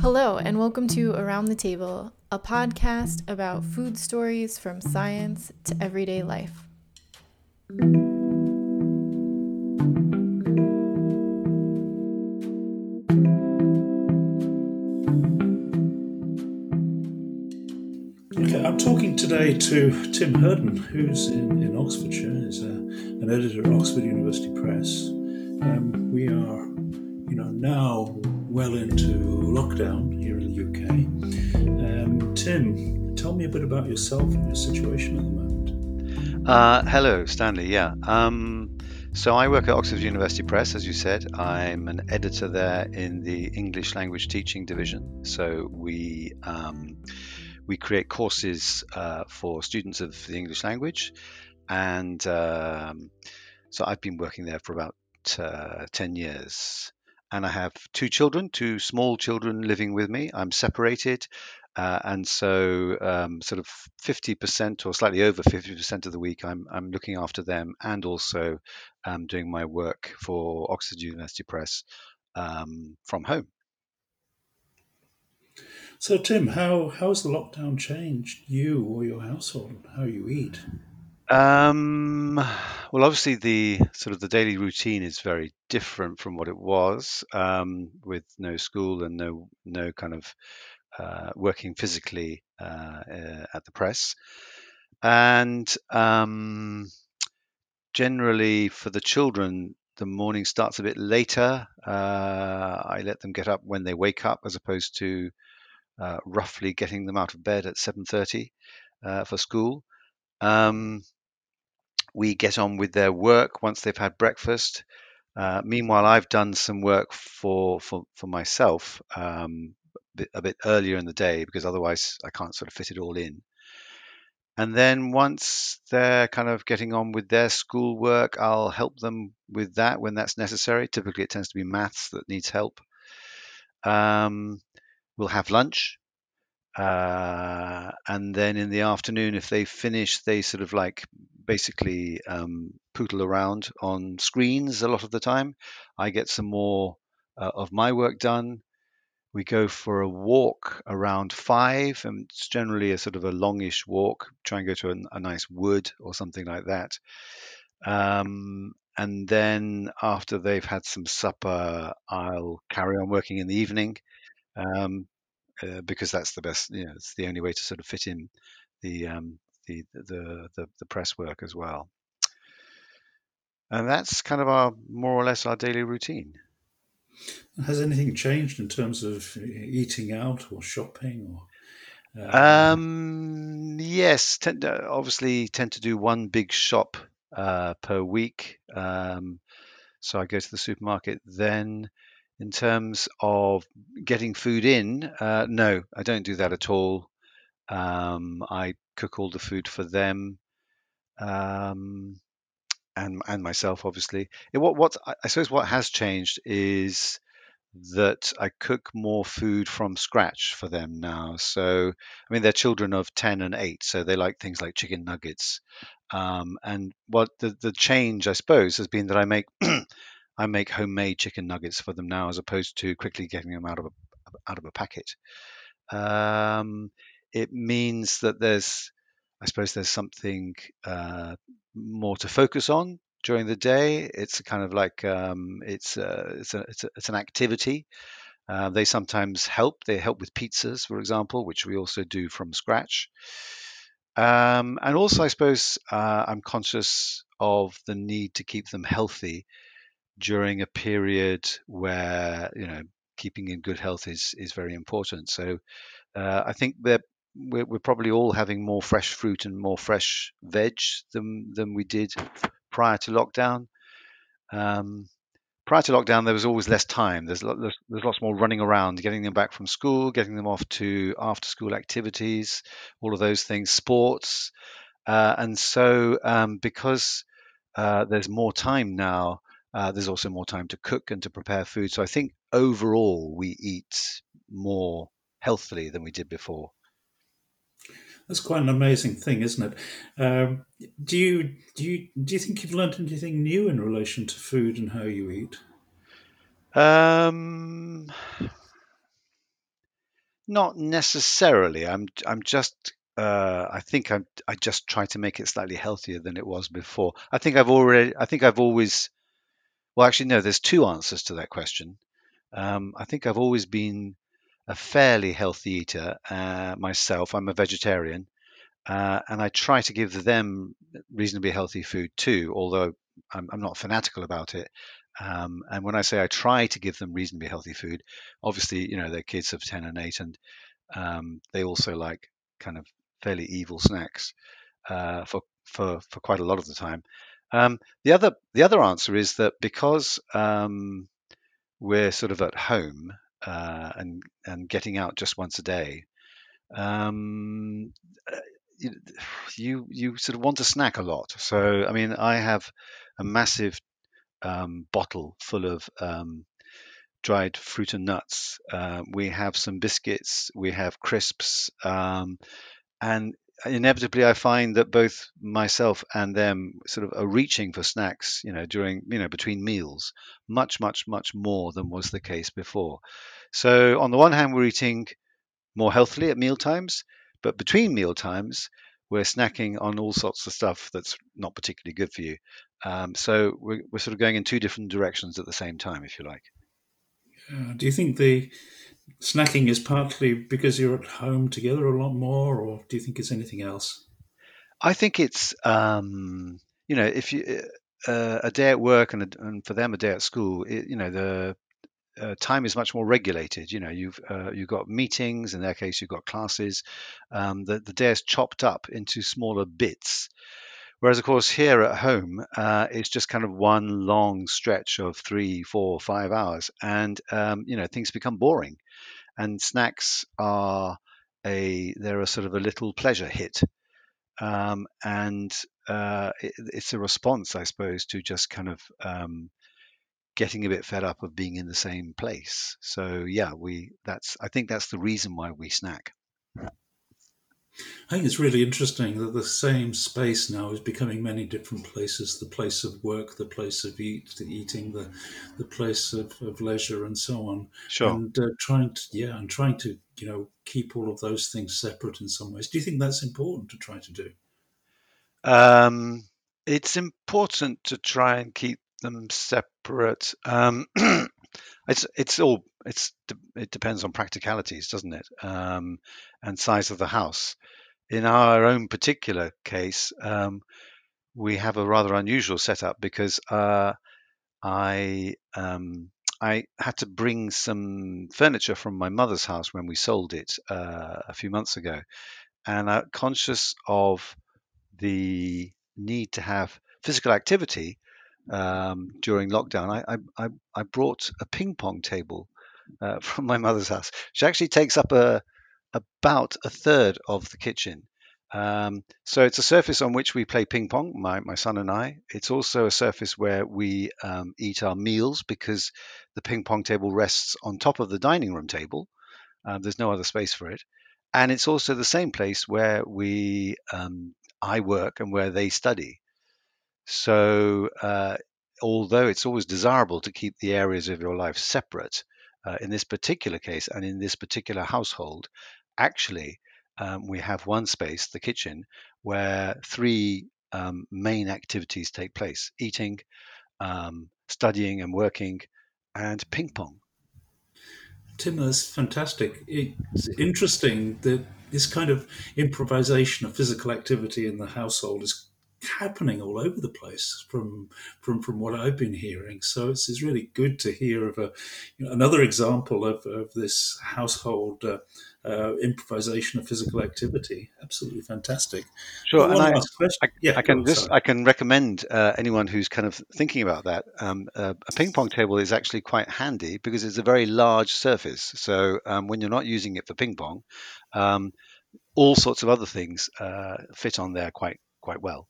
Hello, and welcome to Around the Table, a podcast about food stories from science to everyday life. Okay, I'm talking today to Tim Hurden, who's in, in Oxfordshire. He's a, an editor at Oxford University Press. Um, we are, you know, now well into lockdown here in the UK. Um, Tim, tell me a bit about yourself and your situation at the moment. Uh, hello, Stanley. Yeah. Um, so I work at Oxford University Press, as you said. I'm an editor there in the English language teaching division. So we um, we create courses uh, for students of the English language, and um, so I've been working there for about uh, ten years. And I have two children, two small children living with me. I'm separated, uh, and so um, sort of 50% or slightly over 50% of the week I'm, I'm looking after them and also um, doing my work for Oxford University Press um, from home. So, Tim, how has the lockdown changed you or your household? How you eat? Um, well, obviously, the sort of the daily routine is very different from what it was, um, with no school and no no kind of uh, working physically uh, uh, at the press, and um, generally for the children, the morning starts a bit later. Uh, I let them get up when they wake up, as opposed to uh, roughly getting them out of bed at 7:30 uh, for school. Um, we get on with their work once they've had breakfast. Uh, meanwhile, I've done some work for for, for myself um, a, bit, a bit earlier in the day because otherwise I can't sort of fit it all in. And then once they're kind of getting on with their schoolwork, I'll help them with that when that's necessary. Typically, it tends to be maths that needs help. Um, we'll have lunch. Uh, and then in the afternoon, if they finish, they sort of like basically um, pootle around on screens a lot of the time. I get some more uh, of my work done. We go for a walk around five, and it's generally a sort of a longish walk. Try and go to a, a nice wood or something like that. Um, and then after they've had some supper, I'll carry on working in the evening. Um, uh, because that's the best. You know, it's the only way to sort of fit in the um, the, the the the press work as well. And that's kind of our more or less our daily routine. Has anything changed in terms of eating out or shopping or? Uh, um, yes, tend to, obviously tend to do one big shop uh, per week. Um, so I go to the supermarket then. In terms of getting food in, uh, no, I don't do that at all. Um, I cook all the food for them, um, and and myself, obviously. It, what what I suppose what has changed is that I cook more food from scratch for them now. So, I mean, they're children of 10 and 8, so they like things like chicken nuggets. Um, and what the, the change, I suppose, has been that I make I make homemade chicken nuggets for them now, as opposed to quickly getting them out of a out of a packet. Um, it means that there's, I suppose, there's something uh, more to focus on during the day. It's kind of like um, it's uh, it's a, it's, a, it's an activity. Uh, they sometimes help. They help with pizzas, for example, which we also do from scratch. Um, and also, I suppose uh, I'm conscious of the need to keep them healthy during a period where you know keeping in good health is is very important. So uh, I think that we're, we're, probably all having more fresh fruit and more fresh veg than than we did prior to lockdown. Um, prior to lockdown, there was always less time. There's, there's, there's lots more running around, getting them back from school, getting them off to after school activities, all of those things, sports, uh, and so um, because uh, there's more time now, uh, there's also more time to cook and to prepare food. So I think overall we eat more healthily than we did before. That's quite an amazing thing, isn't it? Um, do you do you do you think you've learned anything new in relation to food and how you eat? Um, not necessarily. I'm I'm just uh, I think I'm I just try to make it slightly healthier than it was before. I think I've already I think I've always well actually no, there's two answers to that question. Um, I think I've always been a fairly healthy eater uh, myself. I'm a vegetarian, uh, and I try to give them reasonably healthy food too, although I'm, I'm not fanatical about it. Um, and when I say I try to give them reasonably healthy food, obviously, you know, they're kids of 10 and 8, and um, they also like kind of fairly evil snacks uh, for, for, for quite a lot of the time. Um, the other the other answer is that because um, we're sort of at home uh, and and getting out just once a day, um, uh, you you sort of want to snack a lot. So I mean, I have a massive um, bottle full of um, dried fruit and nuts. Uh, we have some biscuits. We have crisps, um, and inevitably, I find that both myself and them sort of are reaching for snacks. You know, during you know between meals, much much much more than was the case before. So on the one hand, we're eating more healthily at meal times, but between meal times, we're snacking on all sorts of stuff that's not particularly good for you. Um, so we're, we're sort of going in two different directions at the same time, if you like. Uh, do you think the snacking is partly because you're at home together a lot more, or do you think it's anything else? I think it's um, you know if you uh, a day at work and, a, and for them a day at school, it, you know the uh, time is much more regulated. You know, you've uh, you've got meetings. In their case, you've got classes. Um, the the day is chopped up into smaller bits. Whereas, of course, here at home, uh, it's just kind of one long stretch of three, four, five hours, and um, you know things become boring. And snacks are a they're a sort of a little pleasure hit, um, and uh, it, it's a response, I suppose, to just kind of um, getting a bit fed up of being in the same place. So yeah, we that's I think that's the reason why we snack. I think it's really interesting that the same space now is becoming many different places: the place of work, the place of eat, the eating, the the place of, of leisure, and so on. Sure. And uh, trying to yeah, and trying to you know keep all of those things separate in some ways. Do you think that's important to try to do? Um, it's important to try and keep them separate. Um, it's it's all it's it depends on practicalities, doesn't it? Um, and size of the house. In our own particular case, um, we have a rather unusual setup because uh, I um, I had to bring some furniture from my mother's house when we sold it uh, a few months ago, and I'm conscious of the need to have physical activity um, during lockdown, I, I, I brought a ping pong table uh, from my mother's house, which actually takes up a about a third of the kitchen. Um, so it's a surface on which we play ping pong, my, my son and I. It's also a surface where we um, eat our meals because the ping pong table rests on top of the dining room table. Uh, there's no other space for it. And it's also the same place where we um, I work and where they study. So, uh, although it's always desirable to keep the areas of your life separate, uh, in this particular case and in this particular household, actually, um, we have one space, the kitchen, where three um, main activities take place eating, um, studying and working, and ping pong. Tim, that's fantastic. It's interesting that this kind of improvisation of physical activity in the household is happening all over the place from from from what I've been hearing. So it's, it's really good to hear of a you know, another example of, of this household uh, uh, improvisation of physical activity. Absolutely fantastic. Sure, and I, I, yeah, I can just I can recommend uh, anyone who's kind of thinking about that. Um, uh, a ping pong table is actually quite handy because it's a very large surface. So um, when you're not using it for ping pong, um, all sorts of other things uh, fit on there quite quite well.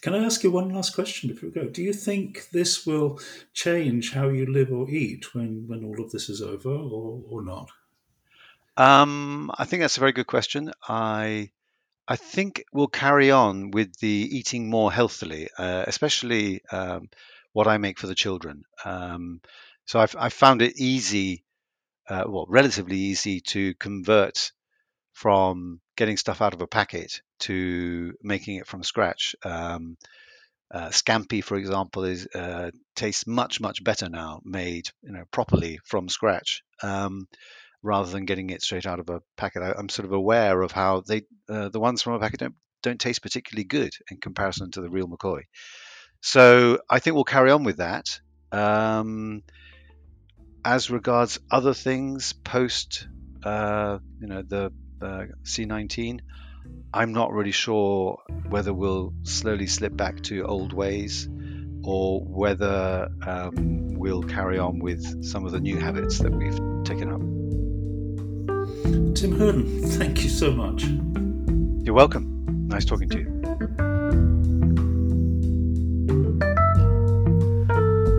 Can I ask you one last question before we go? Do you think this will change how you live or eat when, when all of this is over or, or not? Um, I think that's a very good question. I I think we'll carry on with the eating more healthily, uh, especially um, what I make for the children. Um, so I've, i found it easy, uh, well, relatively easy to convert from getting stuff out of a packet to making it from scratch. Um, uh, scampi, for example, is uh, tastes much much better now made you know properly from scratch um, rather than getting it straight out of a packet. I, am sort of aware of how they uh, the ones from a packet don't don't taste particularly good in comparison to the real McCoy. So I think we'll carry on with that. Um, as regards other things post, uh, you know, the uh, C19, I'm not really sure whether we'll slowly slip back to old ways or whether um, we'll carry on with some of the new habits that we've taken up. Tim Hurden, thank you so much. You're welcome. Nice talking to you.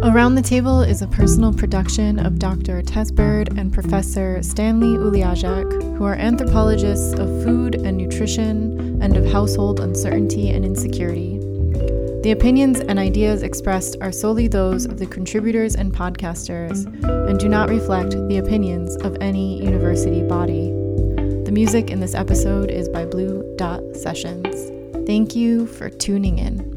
Around the Table is a personal production of Dr. Tess Bird and Professor Stanley Ulijaszek, who are anthropologists of food and nutrition and of household uncertainty and insecurity. The opinions and ideas expressed are solely those of the contributors and podcasters and do not reflect the opinions of any university body. The music in this episode is by Blue Dot Sessions. Thank you for tuning in.